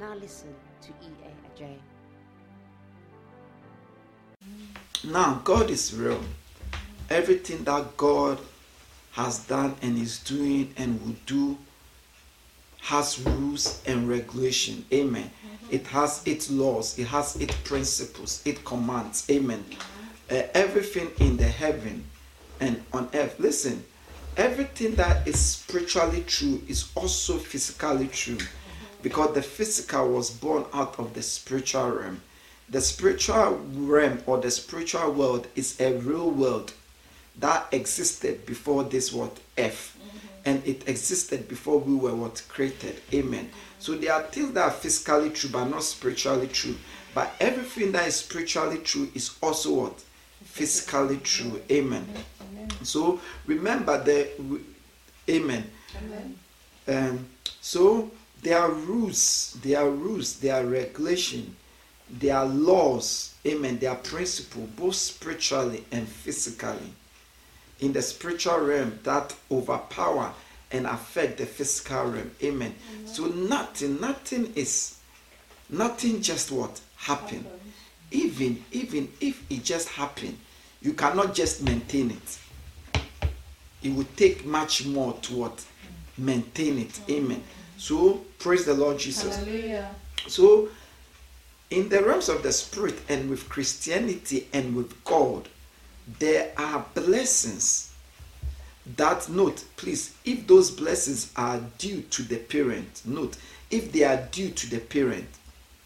Now listen to E.A. Adjei. Now, God is real. Everything that God has done and is doing and will do has rules and regulation. Amen. It has its laws, it has its principles, it commands. Amen. Uh, everything in the heaven and on earth. Listen, everything that is spiritually true is also physically true because the physical was born out of the spiritual realm. The spiritual realm or the spiritual world is a real world that existed before this what? Earth. Mm-hmm. And it existed before we were what? Created. Amen. Mm-hmm. So there are things that are physically true but not spiritually true. But everything that is spiritually true is also what? Physically true. Mm-hmm. Amen. So remember the amen, amen. Um, so there are rules there are rules there are regulation there are laws amen there are principles both spiritually and physically in the spiritual realm that overpower and affect the physical realm. Amen. So nothing, nothing is, nothing just what happened. Even, even if it just happened, you cannot just maintain it. It would take much more to what maintain it. Amen. So praise the Lord Jesus. Hallelujah. So in the realms of the spirit and with Christianity and with God, there are blessings that note please if those blessings are due to the parent note if they are due to the parent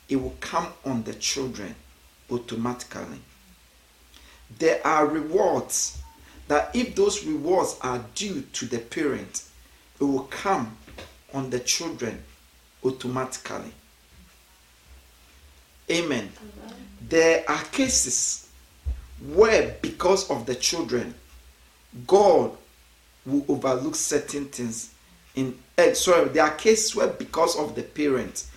it will come on the children automatically there are rewards that if those rewards are due to the parent it will come on the children automatically. Amen. There are cases where because of the children god will overlook certain things in eh, sorry there are cases where because of the parents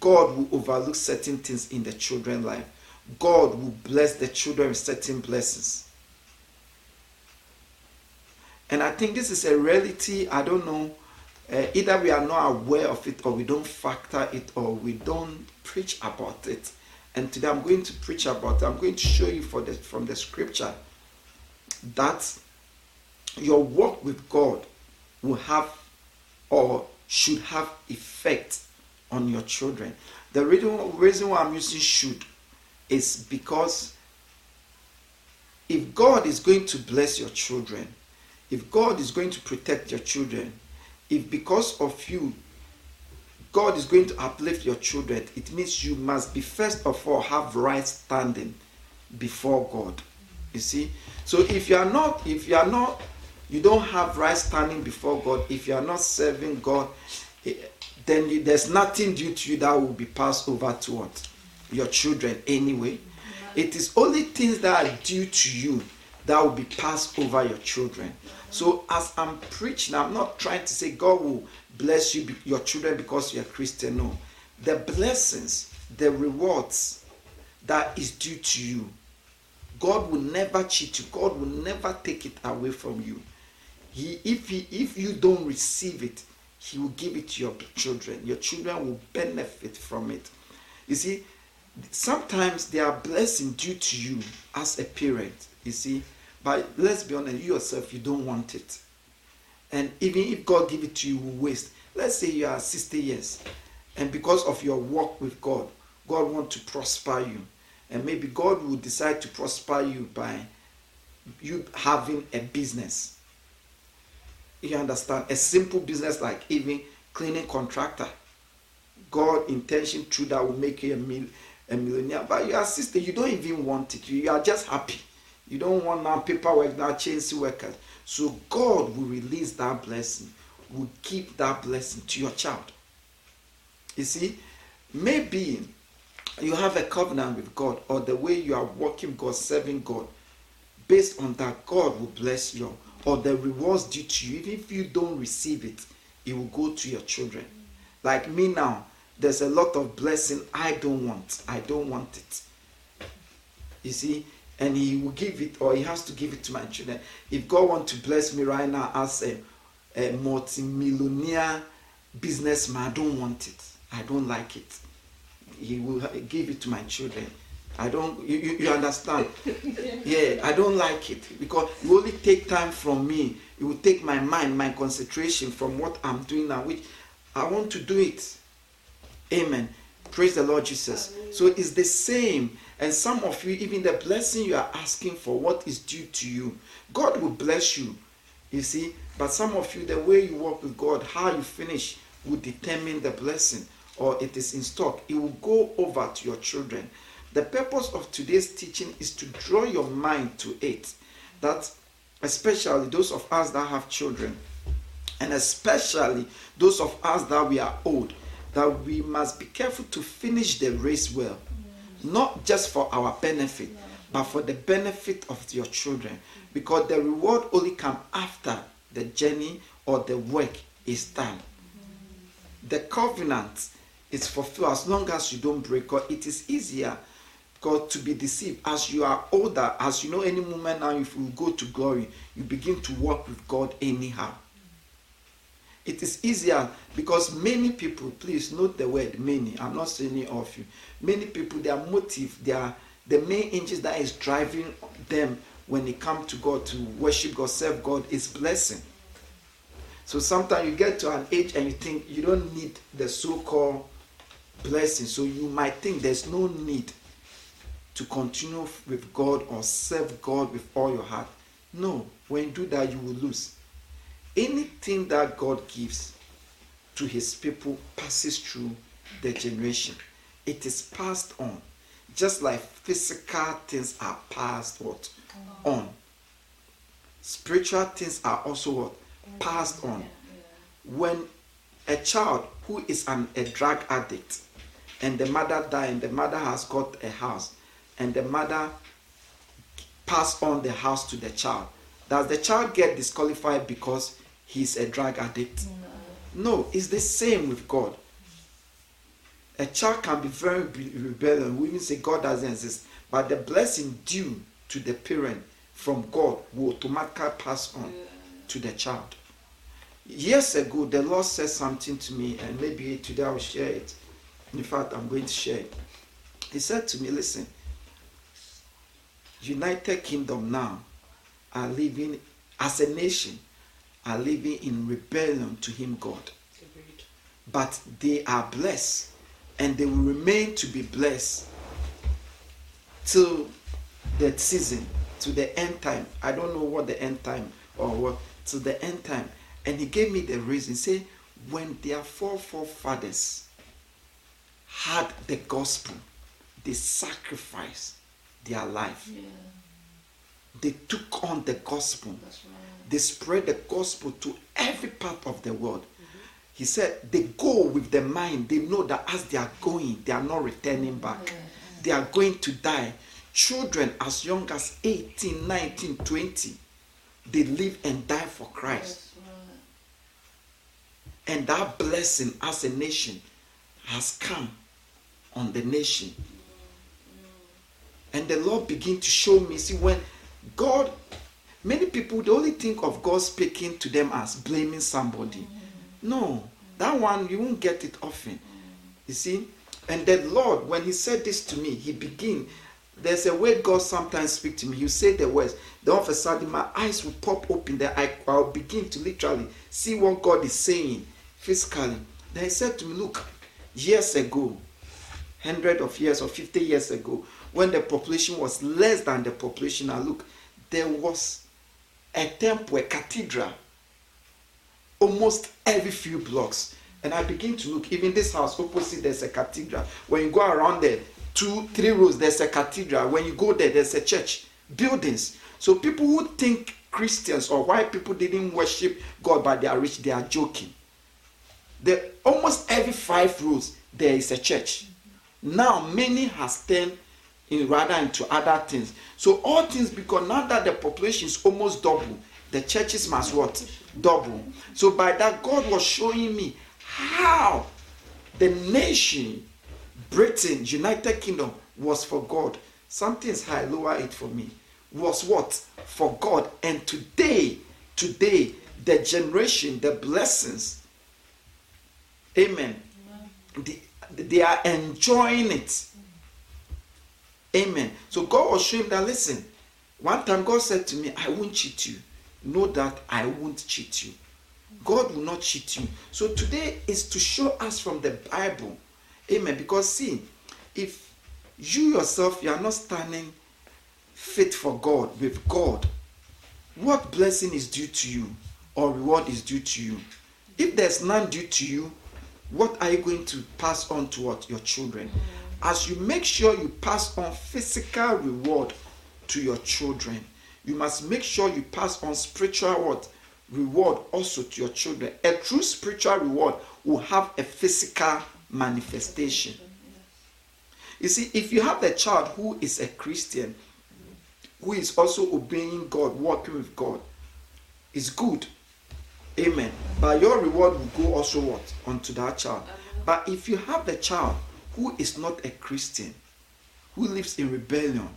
god will overlook certain things in the children life. God will bless the children with certain blessings. And i think this is a reality i don't know uh, either we are not aware of it or we don't factor it or we don't preach about it. And today i'm going to preach about it. I'm going to show you from the scripture that your work with god will have or should have effect on your children. The reason, reason why i'm using should is because if god is going to bless your children if god is going to protect your children if because of you God is going to uplift your children, it means you must be first of all have right standing before God. You see? So if you are not, if you are not, you don't have right standing before God, if you are not serving God, eh, then you, there's nothing due to you that will be passed over to what? Your children anyway. It is only things that are due to you that will be passed over your children. So as I'm preaching, I'm not trying to say God will bless you, your children, because you're Christian. No. The blessings, the rewards that is due to you, God will never cheat you. God will never take it away from you. He, if he, if you don't receive it, He will give it to your children. Your children will benefit from it. You see, sometimes there are blessings due to you as a parent. You see, but let's be honest, you yourself, you don't want it. And even if God give it to you, waste. Let's say you are 60 years, and because of your work with God, God want to prosper you. And maybe God will decide to prosper you by you having a business. You understand? A simple business like even cleaning contractor. God intention through that will make you a, mil- a millionaire. But you are 60, you don't even want it. You are just happy. You don't want now paperwork, now change workers. So God will release that blessing, will keep that blessing to your child. You see, maybe you have a covenant with God or the way you are working God, serving God, based on that, God will bless you or the rewards due to you. Even if you don't receive it, it will go to your children. Like me now, there's a lot of blessing I don't want. I don't want it. You see, and He will give it, or He has to give it to my children. If God wants to bless me right now as a, a multi-millionaire businessman, I don't want it. I don't like it. He will give it to my children. I don't, you, you, you understand? yeah, I don't like it because it will only take time from me. It will take my mind, my concentration from what I'm doing now, which I want to do it. Amen. Praise the Lord Jesus. So it's the same. And some of you, even the blessing you are asking for, what is due to you, God will bless you. You see, but some of you, the way you walk with God, how you finish, will determine the blessing or it is in stock. It will go over to your children. The purpose of today's teaching is to draw your mind to it. That especially those of us that have children, and especially those of us that we are old, that we must be careful to finish the race well. Not just for our benefit, but for the benefit of your children. Because the reward only comes after the journey or the work is done. The covenant is fulfilled as long as you don't break or it is easier God to be deceived as you are older as you know any moment now if you go to glory you begin to walk with God anyhow it is easier because many people please note the word many I'm not saying it of you many people their motive their the main engine that is driving them when they come to God to worship God serve God is blessing so sometimes you get to an age and you think you don't need the so-called blessing. So you might think there's no need to continue with God or serve God with all your heart. No, when you do that, you will lose. Anything that God gives to his people passes through the generation. It is passed on. Just like physical things are passed what? On. Spiritual things are also what? Passed on. When a child who is an, a drug addict and the mother died and the mother has got a house and the mother pass on the house to the child does the child get disqualified because he's a drug addict. No, no it's the same with god. A child can be very rebellious. We even say god doesn't exist. But the blessing due to the parent from god will automatically pass on to the child. Years ago the lord said something to me and maybe today i'll share it. In fact, I'm going to share. it. He said to me, Listen, United Kingdom now are living as a nation, are living in rebellion to Him, God. But they are blessed and they will remain to be blessed till the season, to the end time. I don't know what the end time or what, to the end time. And he gave me the reason. Say, when their four forefathers had the gospel, they sacrificed their life. Yeah. They took on the gospel. Right. They spread the gospel to every part of the world. Mm-hmm. He said they go with the mind. They know that as they are going, they are not returning back. Yeah. They are going to die. Children as young as 18, 19, 20, they live and die for Christ. Right. And that blessing as a nation has come on the nation. And the Lord began to show me. See, when God, many people, they only think of God speaking to them as blaming somebody. No, that one, you won't get it often. You see? And the Lord, when He said this to me, He began. There's a way God sometimes speak to me. You say the words. Then all of a sudden, my eyes will pop open. There, I, I'll begin to literally see what God is saying physically. Then He said to me, Look, years ago, hundred of years or 50 years ago, when the population was less than the population now, look, there was a temple, a cathedral, almost every few blocks. And I begin to look, even this house opposite, there's a cathedral. When you go around there, two, three rows, there's a cathedral. When you go there, there's a church, buildings. So people who think Christians or white people didn't worship God but they are rich, they are joking. The, almost every five rows, there is a church Now many has turned in rather into other things. So all things because now that the population is almost double, the churches must what? Double. So by that God was showing me how the nation, Britain, United Kingdom was for God. Something's high, lower it for me. Was what? For God. And today, today, the generation, the blessings, amen. They, they are enjoying it. Amen. So God was showing that listen, one time God said to me, I won't cheat you. Know that I won't cheat you. God will not cheat you. So today is to show us from the Bible. Amen. Because see, if you yourself you are not standing fit for God with God, what blessing is due to you or reward is due to you? If there's none due to you, what are you going to pass on to what your children? As you make sure you pass on physical reward to your children, you must make sure you pass on spiritual what reward also to your children. A true spiritual reward will have a physical manifestation. You see, if you have a child who is a Christian, who is also obeying God, working with God, is good. Amen. But your reward will go also what? Onto that child. But if you have the child who is not a Christian, who lives in rebellion,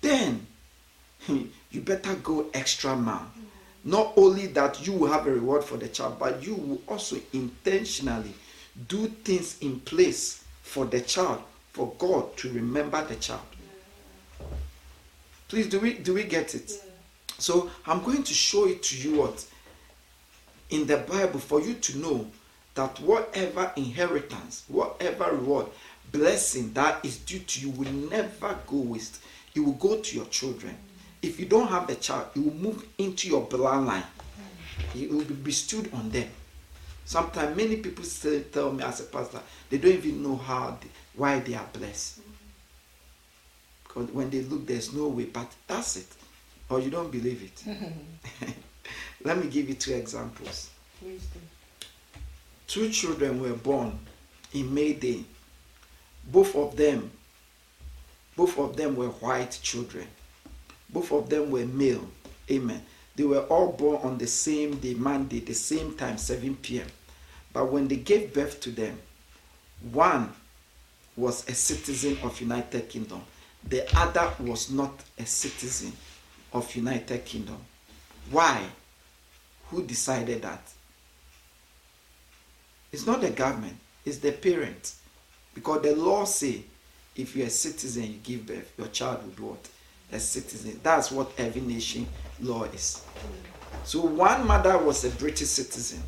then you better go extra mile. Not only that you will have a reward for the child, but you will also intentionally do things in place for the child, for God to remember the child. Please, do we do we get it? So I'm going to show it to you what in the Bible for you to know that whatever inheritance, whatever reward, blessing that is due to you will never go waste. It will go to your children. If you don't have a child, it will move into your bloodline. It will be bestowed on them. Sometimes many people still tell me as a pastor, they don't even know how they, why they are blessed. Because when they look, there's no way, but that's it. Or you don't believe it. Let me give you two examples. Two children were born in May Day. Both of them, both of them were white children. Both of them were male. Amen. They were all born on the same day, Monday, the same time, 7 p.m. But when they gave birth to them, one was a citizen of United Kingdom. The other was not a citizen of United Kingdom. Why? Who decided that? It's not the government, it's the parent. Because the law say if you're a citizen, you give birth, your child will be what? A citizen. That's what every nation law is. So one mother was a British citizen.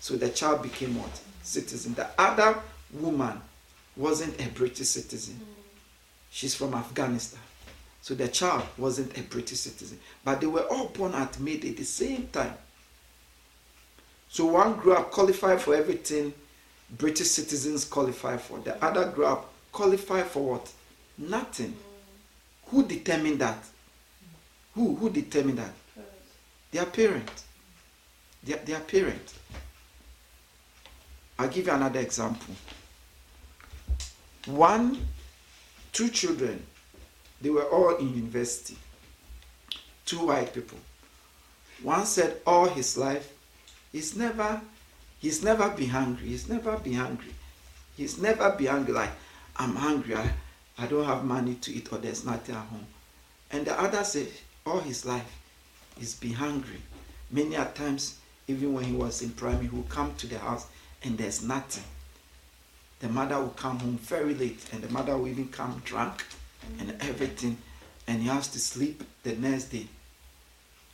So the child became what? Citizen. The other woman wasn't a British citizen. She's from Afghanistan. So the child wasn't a British citizen. But they were all born at Mayday the same time. So one group up qualified for everything British citizens qualify for. The other group up qualified for what? Nothing. Who determined that? Who who determined that? Their parent. Their, their parent. I'll give you another example. One, two children, they were all in university. Two white people. One said all his life, he's never, he's never been hungry. He's never been hungry. He's never been hungry like I'm hungry. I, I don't have money to eat or there's nothing at home. And the other said all his life he's been hungry. Many a times, even when he was in primary, he would come to the house and there's nothing. The mother will come home very late, and the mother will even come drunk and everything, and he has to sleep the next day.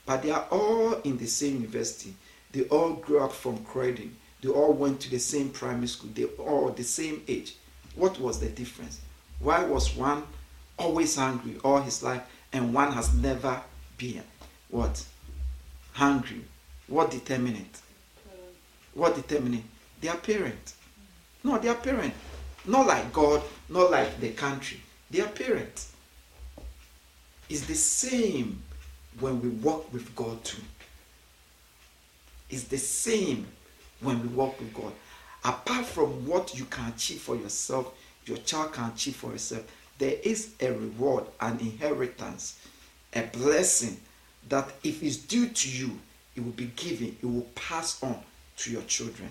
But they are all in the same university. They all grew up from Croydon. They all went to the same primary school. They all the same age. What was the difference? Why was one always hungry all his life and one has never been what? Hungry. What determined? What determined? Their parent. No, their parent. Not like God, not like the country. Their parent. Is the same when we walk with God too. It's the same when we walk with God. Apart from what you can achieve for yourself your child can achieve for itself, there is a reward, an inheritance, a blessing that if it's due to you, it will be given, it will pass on to your children.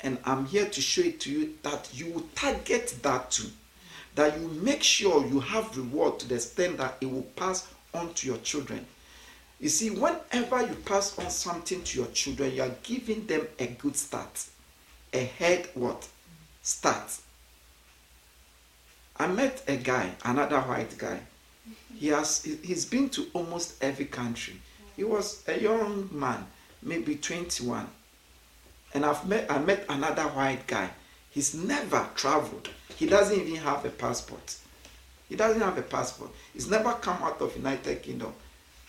And I'm here to show it to you that you will target that too. That you make sure you have reward to the extent that it will pass on to your children. You see, whenever you pass on something to your children, you are giving them a good start. A head what? Start. I met a guy, another white guy. He has he's been to almost every country. He was a young man, maybe 21. And I've met I met another white guy. He's never traveled. He doesn't even have a passport. He doesn't have a passport. He's never come out of United Kingdom.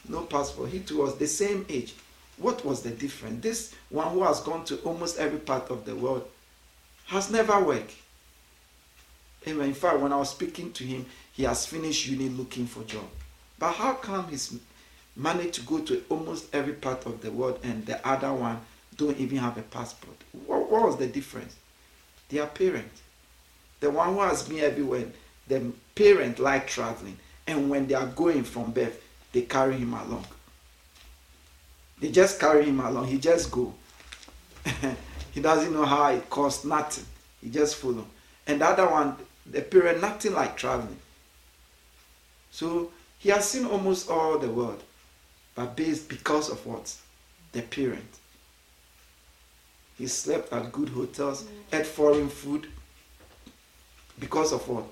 No passport. He too was the same age. What was the difference? This one who has gone to almost every part of the world has never worked. Amen. In fact, when I was speaking to him, he has finished uni looking for job. But how come he's managed to go to almost every part of the world and the other one don't even have a passport? What, what was the difference? Their parent. The one who has been everywhere, the parent like traveling. And when they are going from birth, they carry him along. They just carry him along. He just go. he doesn't know how it costs nothing. He just follow. And the other one, the parent, nothing like traveling. So he has seen almost all the world, but based because of what? The parent. He slept at good hotels, mm. ate foreign food because of what?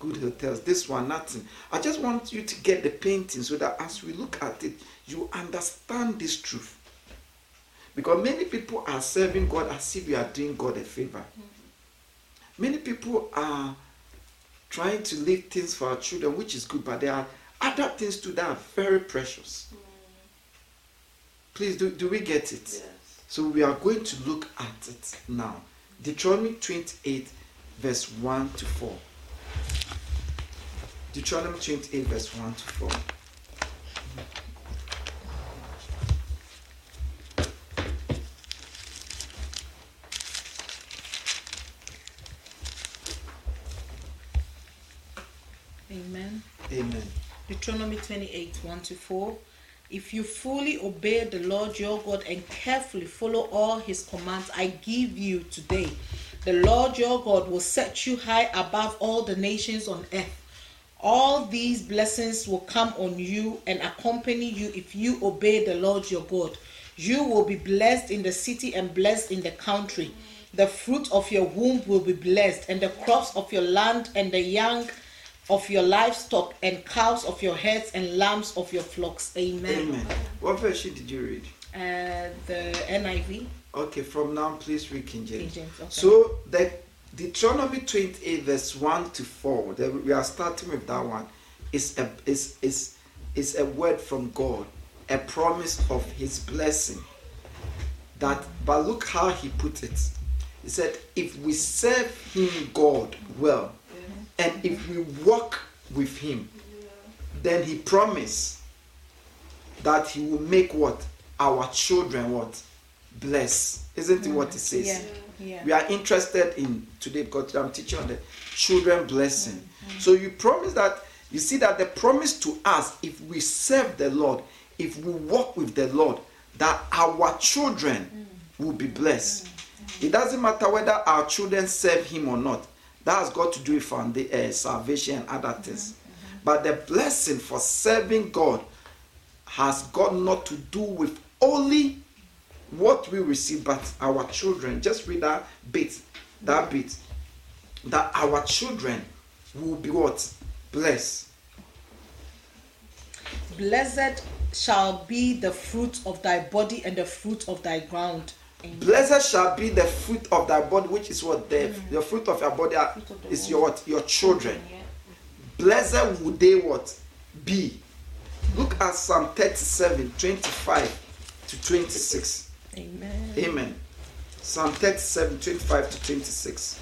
Good hotels. This one, nothing. I just want you to get the painting so that as we look at it, you understand this truth. Because many people are serving God as if you are doing God a favor. Mm-hmm. Many people are trying to leave things for our children, which is good, but there are other things too that are very precious. Mm. Please, do, do we get it? Yes. So we are going to look at it now. Deuteronomy 28, verse 1 to 4. Deuteronomy 28, verse 1 to 4. Amen. Amen. Deuteronomy 28 1 to 4. If you fully obey the Lord your God and carefully follow all his commands I give you today, the Lord your God will set you high above all the nations on earth. All these blessings will come on you and accompany you if you obey the Lord your God. You will be blessed in the city and blessed in the country. The fruit of your womb will be blessed, and the crops of your land and the young of your livestock and cows of your herds and lambs of your flocks. Amen. Amen. What version did you read? Uh, the NIV. Okay, from now please read King James. King James, okay. So the Deuteronomy 28 verse 1 to 4, the, we are starting with that one, is a, is, is, is a word from God, a promise of his blessing. That but look how he put it. He said, if we serve him God well, and if we walk with him, then he promised that he will make what? Our children what? Bless. Isn't it what it says? Yeah. Yeah. We are interested in today because I'm teaching on the children blessing. Mm-hmm. So you promise that you see that the promise to us, if we serve the Lord, if we walk with the Lord, that our children mm. will be blessed. Mm-hmm. It doesn't matter whether our children serve Him or not. That has got to do with founda- uh, salvation and other things. Mm-hmm. But the blessing for serving God has got not to do with only what we receive, but our children. Just read that bit, that bit. That our children will be what? Blessed. Blessed shall be the fruit of thy body and the fruit of thy ground. Amen. Blessed shall be the fruit of thy body, which is what the, mm. the fruit of your body uh, are, of is womb. your what? Your children. Yeah. Blessed would they what? Be. Look at Psalm 37, 25 to 26. Amen. Amen. Psalm 37, 25 to 26.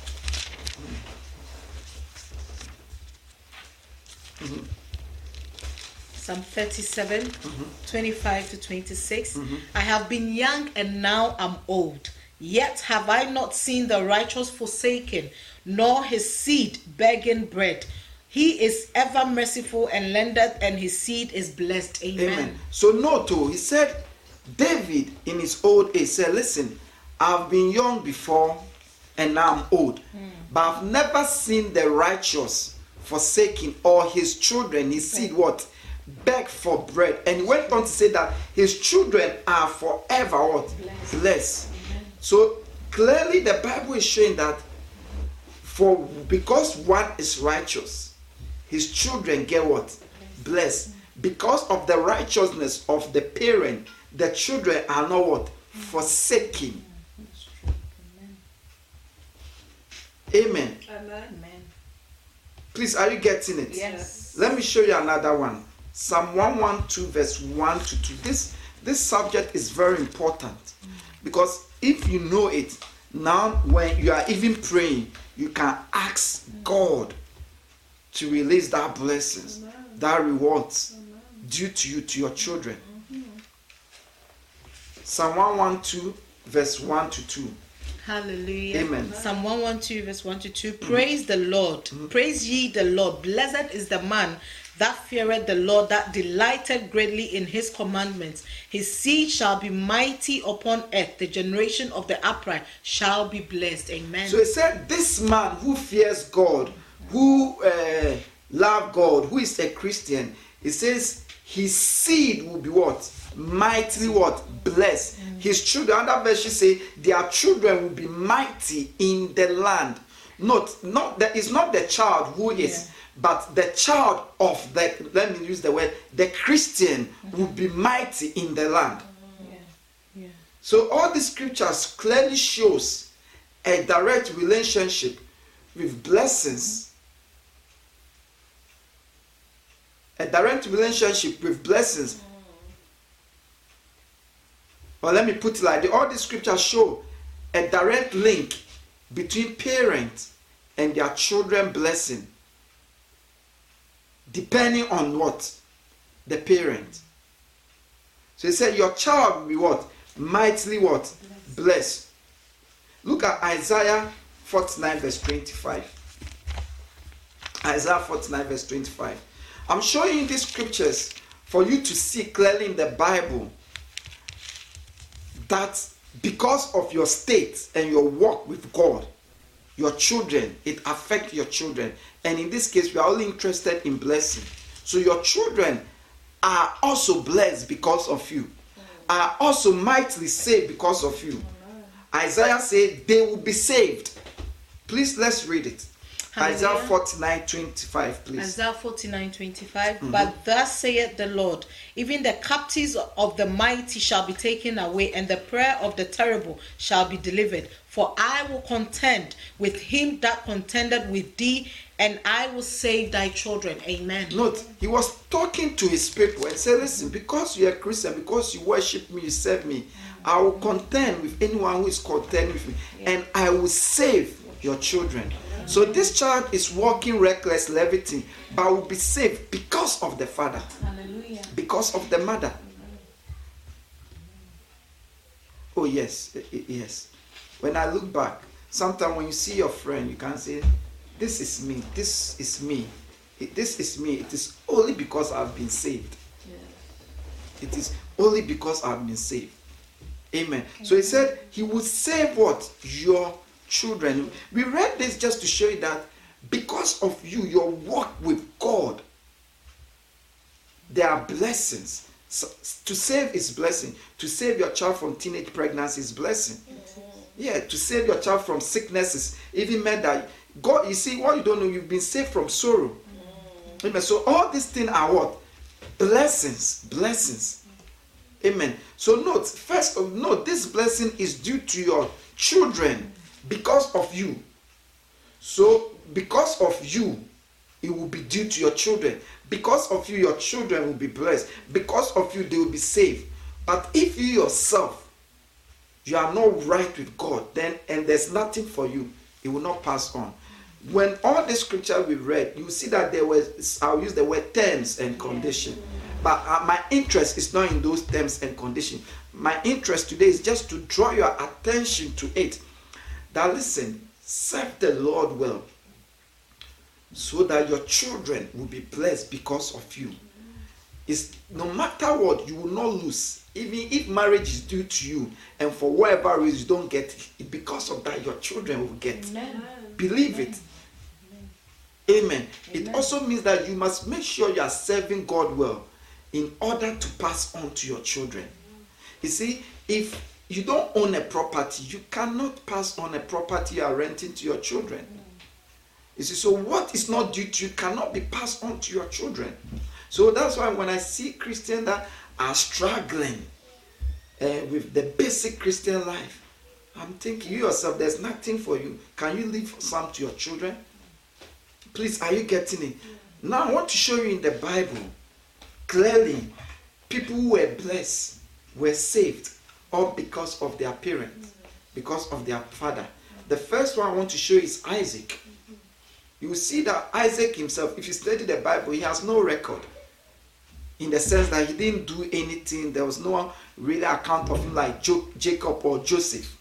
Psalm 37, Mm-hmm. 25 to 26. I have been young and now I'm old. Yet have I not seen the righteous forsaken, nor his seed begging bread. He is ever merciful and lendeth, and his seed is blessed. Amen. Amen. So note, too, he said, David in his old age said, Listen, I've been young before and now I'm old, hmm. but I've never seen the righteous forsaken or his children, his hmm. seed, what? Beg for bread. And he went on to say that his children are forever what? Blessed. Blessed. So clearly the Bible is showing that for because one is righteous, his children get what? Blessed. Because of the righteousness of the parent, the children are not what? Forsaken. Amen. Amen. Please, are you getting it? Yes. Let me show you another one. Psalm 112, verse 1 to 2. This, this subject is very important because if you know it, now when you are even praying, you can ask God to release that blessings, that rewards due to you, to your children. Psalm 112, verse 1 to 2. Hallelujah. Amen. Psalm 112, verse 1 to 2. Praise the Lord. Praise ye the Lord. Blessed is the man that feareth the Lord, that delighted greatly in his commandments. His seed shall be mighty upon earth. The generation of the upright shall be blessed. Amen. So he said, This man who fears God, who uh, love God, who is a Christian, he says his seed will be what? Mightily what? Blessed. Mm. His children, other she say, their children will be mighty in the land. Not, not that it's not the child who is, but the child of the let me use the word, the Christian mm-hmm. will be mighty in the land. Mm-hmm. yeah. So all the scriptures clearly shows a direct relationship with blessings. Mm-hmm. A direct relationship with blessings. But let me put it like. All the scriptures show a direct link between parents and their children blessing. Depending on what? The parent. So he said, Your child will be what? Mightily what? Blessed. Look at Isaiah 49, verse 25. Isaiah 49, verse 25. I'm showing you these scriptures for you to see clearly in the Bible that because of your state and your walk with God, your children, it affects your children. And in this case, we are only interested in blessing. So your children are also blessed because of you, are also mightily saved because of you. Isaiah said they will be saved. Please let's read it. Isaiah Hallelujah. 49 25, please. Isaiah 49 25. Mm-hmm. But thus saith the Lord, even the captives of the mighty shall be taken away, and the prayer of the terrible shall be delivered. For I will contend with him that contended with thee, and I will save thy children. Amen. Note, he was talking to his people and said, Listen, because you're a Christian, because you worship me, you serve me, I will contend with anyone who is contend with me, and I will save your children. So this child is walking reckless, levity, but will be saved because of the father, Hallelujah. because of the mother. Oh, yes, eh, eh, yes. When I look back, sometimes when you see your friend, you can say, This is me, this is me, this is me. It is only because I've been saved. It is only because I've been saved. Amen. So he said he would save what? Your children. We read this just to show you that because of you, your walk with God, there are blessings. So, to save is blessing. To save your child from teenage pregnancy is blessing. Mm-hmm. Yeah, to save your child from sicknesses, even meant that God, you see, what you don't know, you've been saved from sorrow. Mm-hmm. Amen. So all these things are what? Blessings. Blessings. Amen. So note, first of note, this blessing is due to your children because of you. So because of you, it will be due to your children. Because of you, your children will be blessed. Because of you, they will be saved. But if you yourself, you are not right with God, then and there's nothing for you, it will not pass on. When all the scripture we read, you see that there was I'll use the word terms and condition. But uh, my interest is not in those terms and condition. My interest today is just to draw your attention to it. That listen, serve the Lord well so that your children will be blessed because of you. It's no matter what, you will not lose. Even if marriage is due to you, and for whatever reason you don't get it, because of that, your children will get. Amen. Believe it. Amen. It also means that you must make sure you are serving God well in order to pass on to your children. You see, if you don't own a property, you cannot pass on a property you are renting to your children. You see, so what is not due to you cannot be passed on to your children. So that's why when I see Christians that are struggling uh, with the basic Christian life, I'm thinking you yourself, there's nothing for you. Can you leave some to your children? Please, are you getting it? Now I want to show you in the Bible clearly people who were blessed were saved all because of their parents, because of their father. The first one I want to show is Isaac. You see that Isaac himself, if you study the Bible, he has no record. In the sense that he didn't do anything, there was no really account of him like Jo- Jacob or Joseph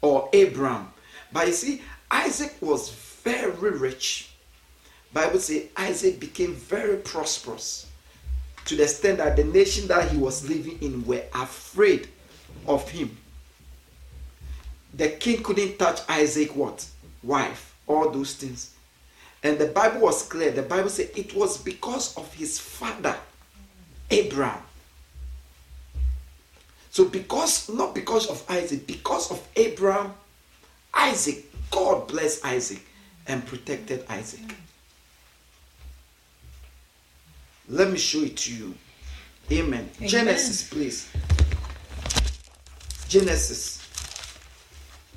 or Abraham. But you see, Isaac was very rich. Bible says Isaac became very prosperous to the extent that the nation that he was living in were afraid of him. The king couldn't touch Isaac what? Wife, all those things. And the Bible was clear. The Bible said it was because of his father, Abraham. So because not because of Isaac, because of Abraham, Isaac, God blessed Isaac and protected Isaac. Let me show it to you. Amen. Amen. Genesis, please. Genesis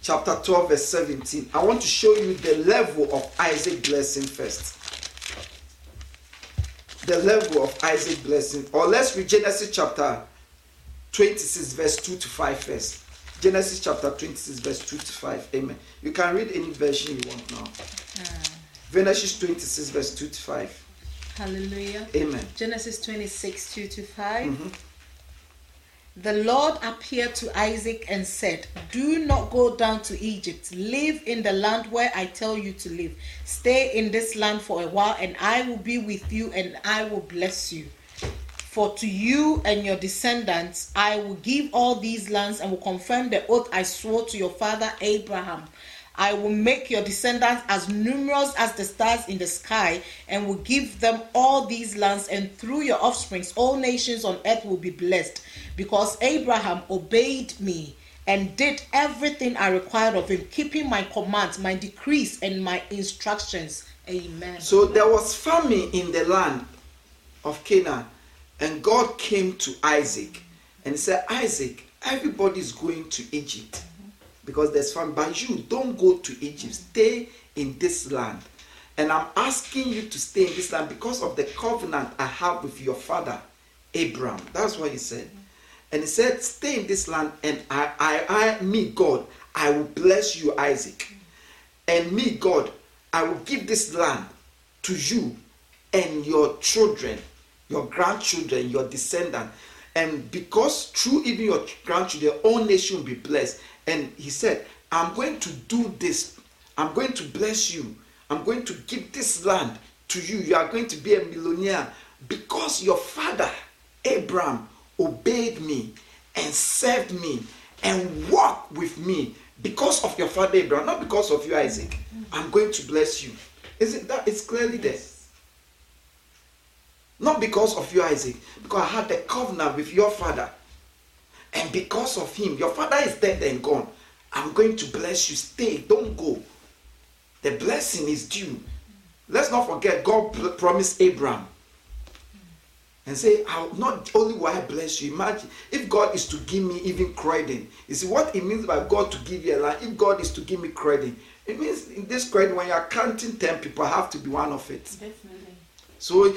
chapter 12, verse 17. I want to show you the level of Isaac blessing first. The level of Isaac blessing. Or let's read Genesis chapter 26, verse 2 to 5 first. Genesis chapter 26, verse 2 to 5. Amen. You can read any version you want now. Genesis 26, verse 2 to 5. Hallelujah. Amen. Genesis 26, 2 to 5. Mm-hmm. The Lord appeared to Isaac and said, Do not go down to Egypt. Live in the land where I tell you to live. Stay in this land for a while, and I will be with you and I will bless you. For to you and your descendants I will give all these lands and will confirm the oath I swore to your father Abraham. I will make your descendants as numerous as the stars in the sky and will give them all these lands, and through your offsprings, all nations on earth will be blessed. Because Abraham obeyed me and did everything I required of him, keeping my commands, my decrees, and my instructions. Amen. So there was famine in the land of Canaan, and God came to Isaac and said, Isaac, everybody's going to Egypt because there's famine, but you don't go to Egypt, stay in this land. And I'm asking you to stay in this land because of the covenant I have with your father, Abraham. That's what he said. And he said, Stay in this land, and I, I, I, me, God, I will bless you, Isaac. And me, God, I will give this land to you and your children, your grandchildren, your descendants. And because through even your grandchildren, all nation will be blessed. And he said, I'm going to do this. I'm going to bless you. I'm going to give this land to you. You are going to be a millionaire because your father, Abraham, obeyed me and served me and walked with me because of your father Abraham, not because of you, Isaac. I'm going to bless you. Isn't that? It's clearly there. Not because of you, Isaac, because I had the covenant with your father. And because of him, your father is dead and gone. I'm going to bless you. Stay, don't go. The blessing is due. Let's not forget, God pl- promised Abraham and say, I'll, not only will I bless you, imagine if God is to give me even credit. You see what it means by God to give you a land. If God is to give me credit, it means in this credit, when you're counting 10 people, I have to be one of it. Definitely. So,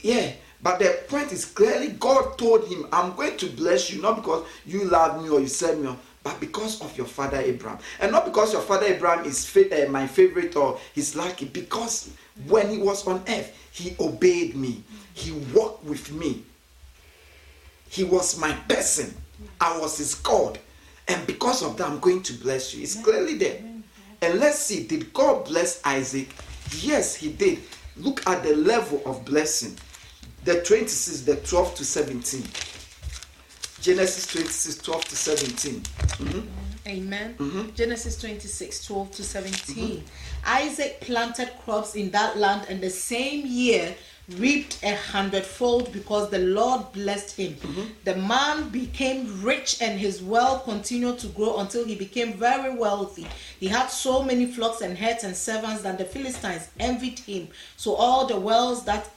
yeah, but the point is clearly God told him, I'm going to bless you, not because you love me or you serve me, but because of your father Abraham. And not because your father Abraham is fa- uh, my favorite or he's lucky, because when he was on earth, he obeyed me, he walked with me, he was my person, I was his God. And because of that, I'm going to bless you. It's clearly there. And let's see, did God bless Isaac? Yes, he did. Look at the level of blessing. The 26, the 12 to 17. Genesis 26, 12 to 17. Mhm. Amen. Mm-hmm. Genesis 26, 12 to 17. Isaac planted crops in that land and the same year reaped a hundredfold because the Lord blessed him. Mm-hmm. The man became rich and his wealth continued to grow until he became very wealthy. He had so many flocks and herds and servants that the Philistines envied him. So all the wells that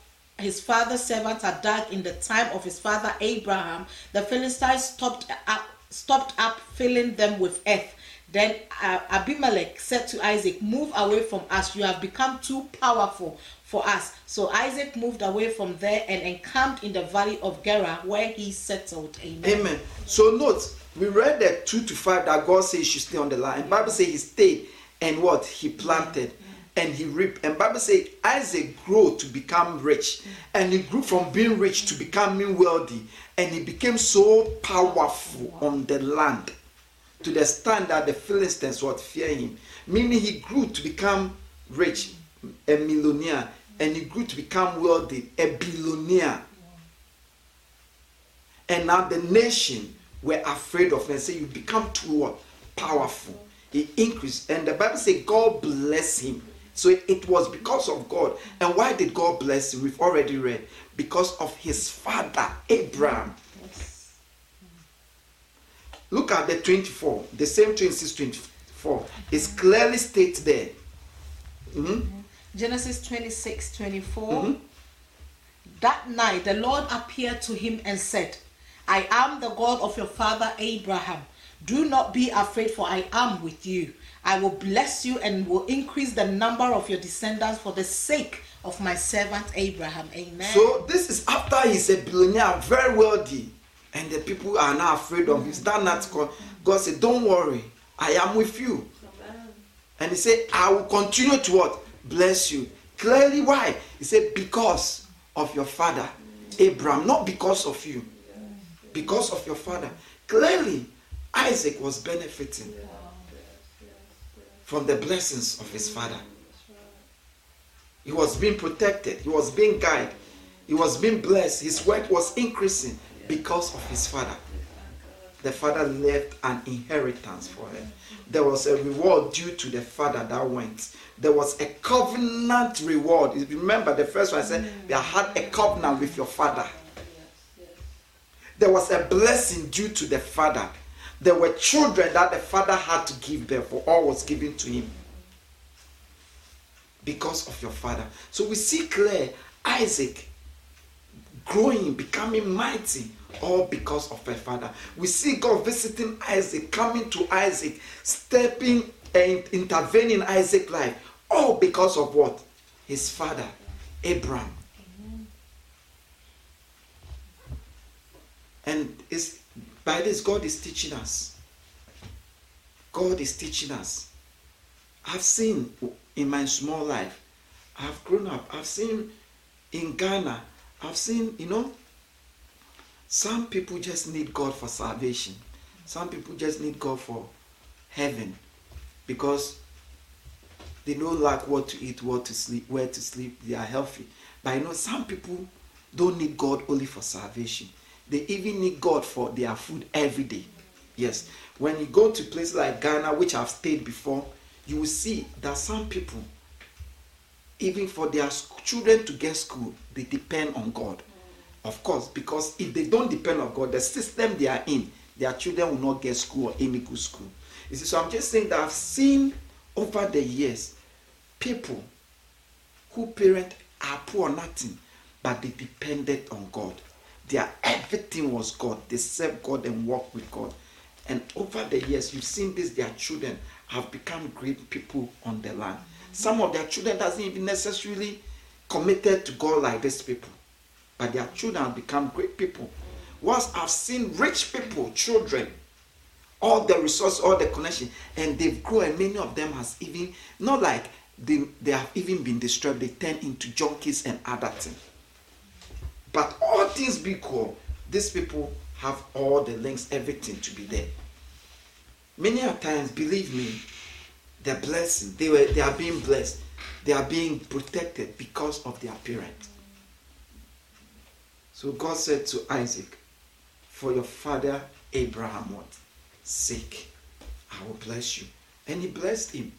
his father's servants had dug in the time of his father Abraham, the Philistines stopped up, stopped up filling them with earth. Then uh, Abimelech said to Isaac, Move away from us. You have become too powerful for us. So Isaac moved away from there and encamped in the valley of Gerar, where he settled. Amen. Amen. So note, we read that 2 to 5 that God says you should stay on the line. Bible says he stayed and what? He planted and he reaped. And Bible says Isaac grew to become rich. And he grew from being rich to becoming wealthy. And he became so powerful on the land to the stand that the Philistines would fear him. Meaning he grew to become rich, a millionaire, and he grew to become wealthy, a billionaire. And now the nation were afraid of him and say, You become too? Powerful. He increased. And the Bible says God bless him. So it was because of God. And why did God bless him? We've already read. Because of his father, Abraham. Look at the 24, the same 26, 24. It's clearly stated there. Mhm. Genesis 26 24. Mhm. That night the Lord appeared to him and said, I am the God of your father Abraham. Do not be afraid, for I am with you. I will bless you and will increase the number of your descendants for the sake of my servant Abraham. Amen. So this is after he's a billionaire, very wealthy, and the people are now afraid of him. Stand not God. God said, "Don't worry, I am with you." And he said, "I will continue to what bless you." Clearly, why? He said, "Because of your father, Abraham, not because of you, because of your father." Clearly, Isaac was benefiting from the blessings of his father. He was being protected. He was being guided. He was being blessed. His wealth was increasing because of his father. The father left an inheritance for him. There was a reward due to the father that went. There was a covenant reward. Remember the first one I said, "They had a covenant with your father." There was a blessing due to the father. There were children that the father had to give them, for. All was given to him because of your father. So we see clear Isaac growing, becoming mighty, all because of her father. We see God visiting Isaac, coming to Isaac, stepping and intervening in Isaac's life, all because of what? His father, Abraham. And it's by this God is teaching us. God is teaching us. I've seen in my small life, I've grown up, I've seen in Ghana, I've seen, you know, some people just need God for salvation. Some people just need God for heaven because they don't lack what to eat, what to sleep, where to sleep, they are healthy. But you know, some people don't need God only for salvation. They even need God for their food every day. Yes. When you go to places like Ghana, which I've stayed before, you will see that some people, even for their children to get school, they depend on God. Of course, because if they don't depend on God, the system they are in, their children will not get school or any good school. You see, so I'm just saying that I've seen over the years people who parent are poor or nothing, but they depended on God. Their everything was God. They served God and walked with God. And over the years, you've seen this, their children have become great people on the land. Some of their children doesn't even necessarily committed to God like these people. But their children have become great people. Once I've seen rich people, children, all the resource, all the connection, and they've grown, and many of them has even not like they, they have even been destroyed, they turn into junkies and other things. But all things be equal, these people have all the links, everything to be there. Many a times, believe me, They're blessing. They were they are being blessed. They are being protected because of their parent. So God said to Isaac, For your father Abraham what? Sake, I will bless you. And he blessed him.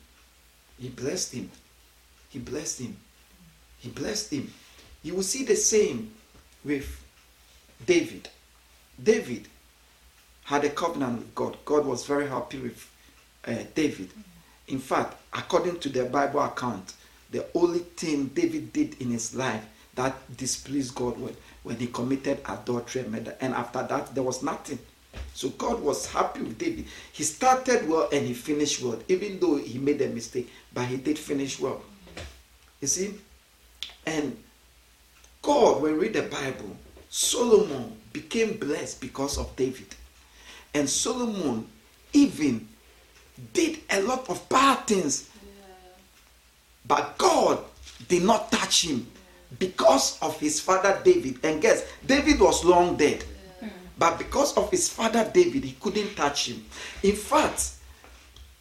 He blessed him. He blessed him. He blessed him. You will see the same with David. David had a covenant with God. God was very happy with uh, David. In fact, according to the Bible account, the only thing David did in his life that displeased God was when he committed adultery and murder. And after that, there was nothing. So God was happy with David. He started well and he finished well, even though he made a mistake, but he did finish well. You see? And God, when we read the Bible, Solomon became blessed because of David. And Solomon even did a lot of bad things. But God did not touch him because of his father David. And guess, David was long dead. But because of his father David, he couldn't touch him. In fact,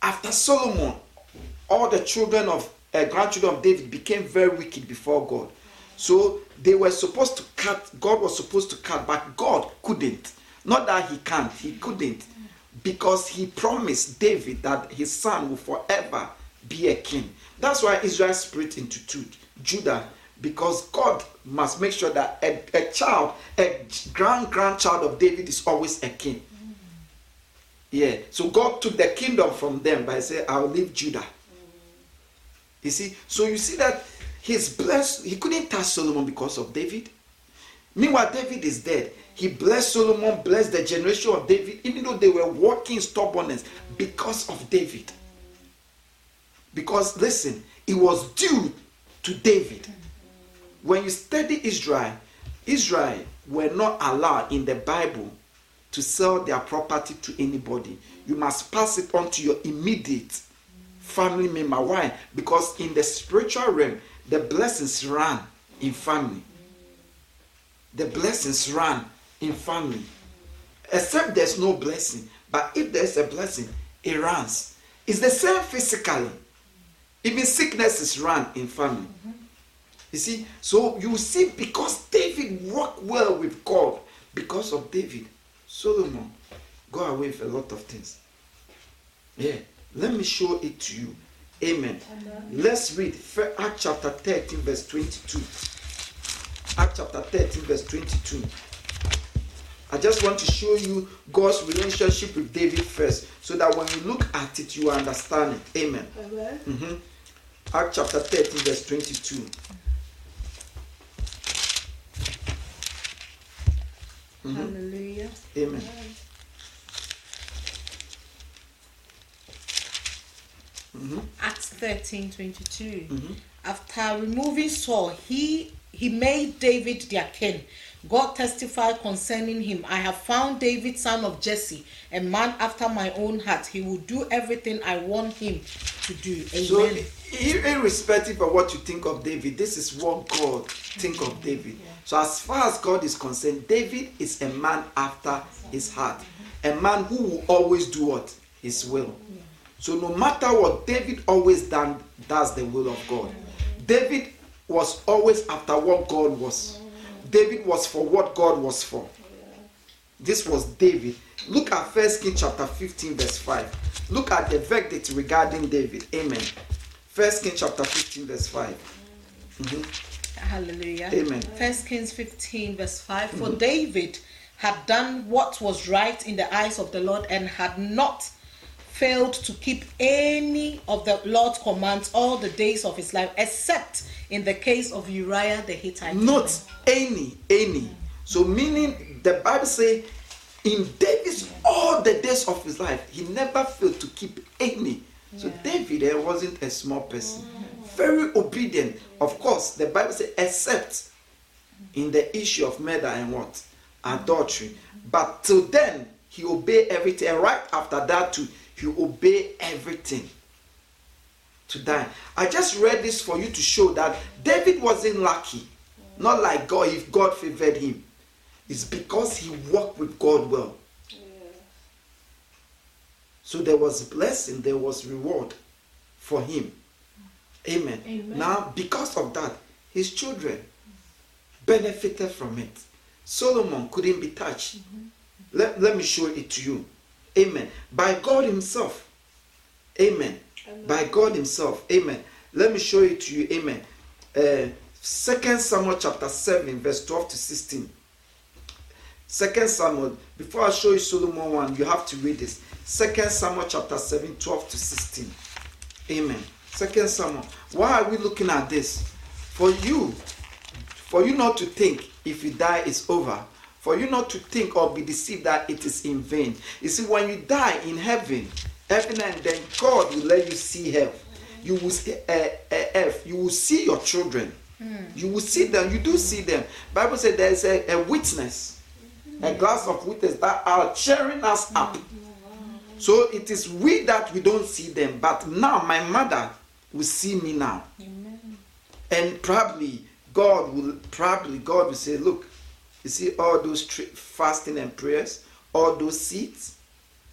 after Solomon, all the children of uh, grandchildren of David became very wicked before God. So they were supposed to cut, God was supposed to cut, but God couldn't. Not that he can't, he couldn't. Because he promised David that his son will forever be a king. That's why Israel split into two Judah, because God must make sure that a, a child, a grand grandchild of David is always a king. Yeah. So God took the kingdom from them by saying, I'll leave Judah. You see? So you see that he's blessed. He couldn't touch Solomon because of David. Meanwhile, David is dead. He blessed Solomon, blessed the generation of David, even though they were walking stubbornness because of David. Because listen, it was due to David. When you study Israel, Israel were not allowed in the Bible to sell their property to anybody. You must pass it on to your immediate family member. Why? Because in the spiritual realm, the blessings run in family. The blessings run in family. Except there's no blessing. But if there's a blessing, it runs. It's the same physically. Even sicknesses run in family. You see, so you see, because David worked well with God, because of David, Solomon go away with a lot of things. Yeah, let me show it to you. Amen. Let's read Acts chapter 13, verse 22. Acts chapter 13, verse 22. I just want to show you God's relationship with David first, so that when you look at it, you understand it. Amen. Mhm. Acts chapter 13, verse 22. Hallelujah. Amen. Acts 13 22. Mm-hmm. After removing Saul, he he made David their king. God testified concerning him, I have found David, son of Jesse, a man after my own heart. He will do everything I want him to do. Amen. So, irrespective of what you think of David, this is what God think of David. So, as far as God is concerned, David is a man after his heart, a man who will always do what his will. So, no matter what, David always done does the will of God. David was always after what God was. David was for what God was for. This was David. Look at First King chapter 15, verse 5. Look at the verdict regarding David. Amen. First King chapter 15, verse 5. Mm-hmm. Hallelujah. Amen. First Kings 15, verse 5. For mm-hmm. David had done what was right in the eyes of the Lord and had not failed to keep any of the Lord's commands all the days of his life, except in the case of Uriah the Hittite. Not any, any. So meaning the Bible say in David's all the days of his life, he never failed to keep any. So David eh, wasn't a small person. Very obedient. Of course, the Bible says except in the issue of murder and what? Adultery. But till then, he obeyed everything. And right after that too, he obey everything to die. I just read this for you to show that David wasn't lucky. Not like God, if God favored him. It's because he walked with God well. So there was blessing, there was reward for him. Amen. Amen. Now, because of that, his children benefited from it. Solomon couldn't be touched. Mm-hmm. Let, let me show it to you. Amen. By God Himself. Amen. By God Himself. Amen. Let me show it to you. Amen. Uh, Second Samuel chapter 7, verse 12 to 16. Second Samuel, before I show you Solomon 1, you have to read this. Second Samuel chapter 7, 12 to 16. Amen. Second Samuel. Why are we looking at this? For you, for you not to think if you die it's over. For you not to think or be deceived that it is in vain. You see, when you die in heaven, heaven and then God will let you see hell. You will see, uh, uh, earth. You will see your children. You will see them. You do see them. Bible said there is a, a witness, a glass of witness that are cheering us up. So it is we that we don't see them, but now my mother will see me now. And probably God will probably God will say, look, you see all those tr- fasting and prayers, all those seats,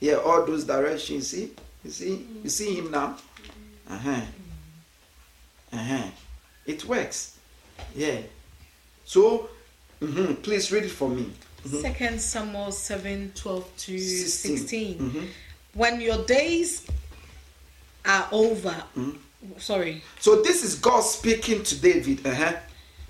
yeah, all those directions. You see, you see, you see him now. Uh huh. Uh huh. It works. Yeah. So, mhm, please read it for me. Second Samuel 7 12 to 16. 16. Mhm. When your days are over, Mm-hmm. sorry, So this is God speaking to David. Uh huh.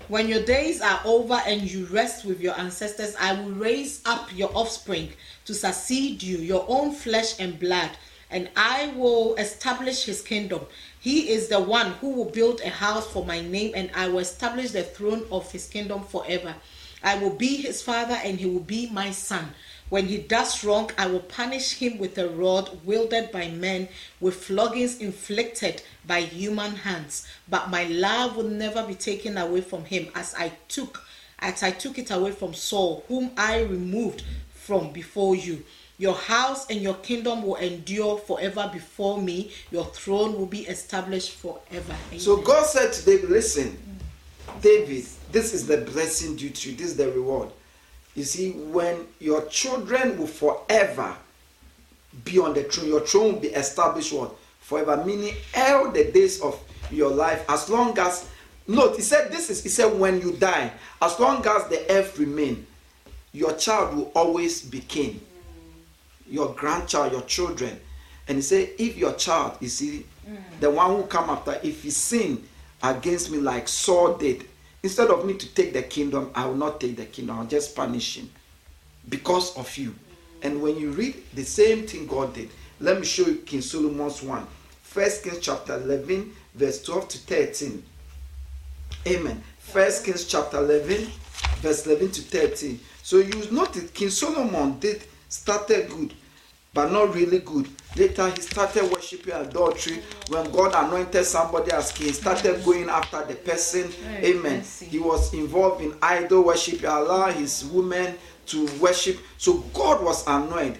When your days are over and you rest with your ancestors, I will raise up your offspring to succeed you, your own flesh and blood, and I will establish his kingdom. He is the one who will build a house for my name, and I will establish the throne of his kingdom forever. I will be his father, and he will be my son. When he does wrong, I will punish him with a rod wielded by men, with floggings inflicted by human hands. But my love will never be taken away from him, as I took, as I took it away from Saul, whom I removed from before you. Your house and your kingdom will endure forever before me. Your throne will be established forever. So God said to David, listen, David, this is the blessing due to you. This is the reward. You see, when your children will forever be on the throne, your throne will be established what? Forever, meaning all the days of your life, as long as note, he said this is he said when you die, as long as the earth remain, your child will always be king. Your grandchild, your children. And he said, if your child, you see, mm. the one who come after, if he sin against me like Saul did, instead of me to take the kingdom, I will not take the kingdom. I'll just punish him because of you. And when you read the same thing God did, let me show you King Solomon's one. First Kings chapter 11, verse 12 to 13. Amen. First Kings chapter 11, verse 11 to 13. So you notice King Solomon did started good, but not really good. Later he started worshiping adultery. When God anointed somebody as king, he started going after the person. Amen. He was involved in idol worship. He allowed his women to worship. So God was annoyed.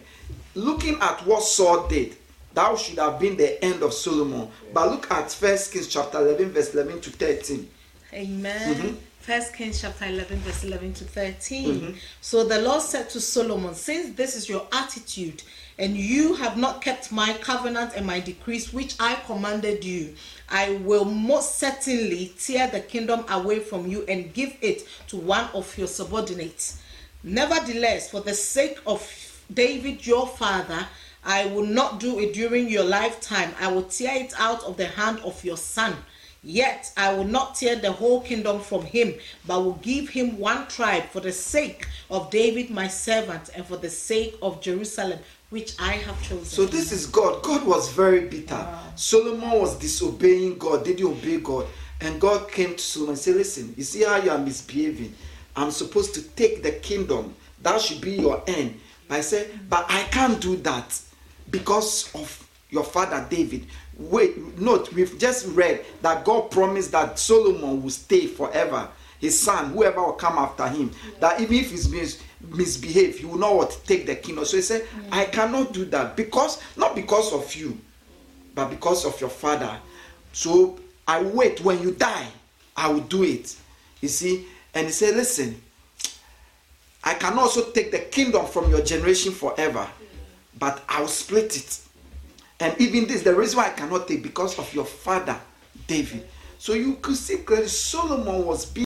Looking at what Saul did, that should have been the end of Solomon. But look at First Kings chapter 11, verse 11 to 13. Amen. Mm-hmm. First Kings chapter 11, verse 11 to 13. Mm-hmm. So the Lord said to Solomon, Since this is your attitude, and you have not kept my covenant and my decrees which I commanded you, I will most certainly tear the kingdom away from you and give it to one of your subordinates. Nevertheless, for the sake of David your father, I will not do it during your lifetime. I will tear it out of the hand of your son. Yet I will not tear the whole kingdom from him, but will give him one tribe for the sake of David my servant and for the sake of Jerusalem, which I have chosen. So this is God. God was very bitter. Solomon was disobeying God, didn't obey God. And God came to Solomon and said, Listen, you see how you are misbehaving. I'm supposed to take the kingdom. That should be your end. But I said, But I can't do that because of your father David. Wait, note, we've just read that God promised that Solomon will stay forever. His son, whoever will come after him, that even if he's mis- misbehave, he will not want to take the kingdom. So he said, I cannot do that because not because of you, but because of your father. So I wait when you die, I will do it. You see, and he said, Listen, I can also take the kingdom from your generation forever, but I'll split it. And even this, the reason why I cannot take because of your father, David. So you could see clearly Solomon was being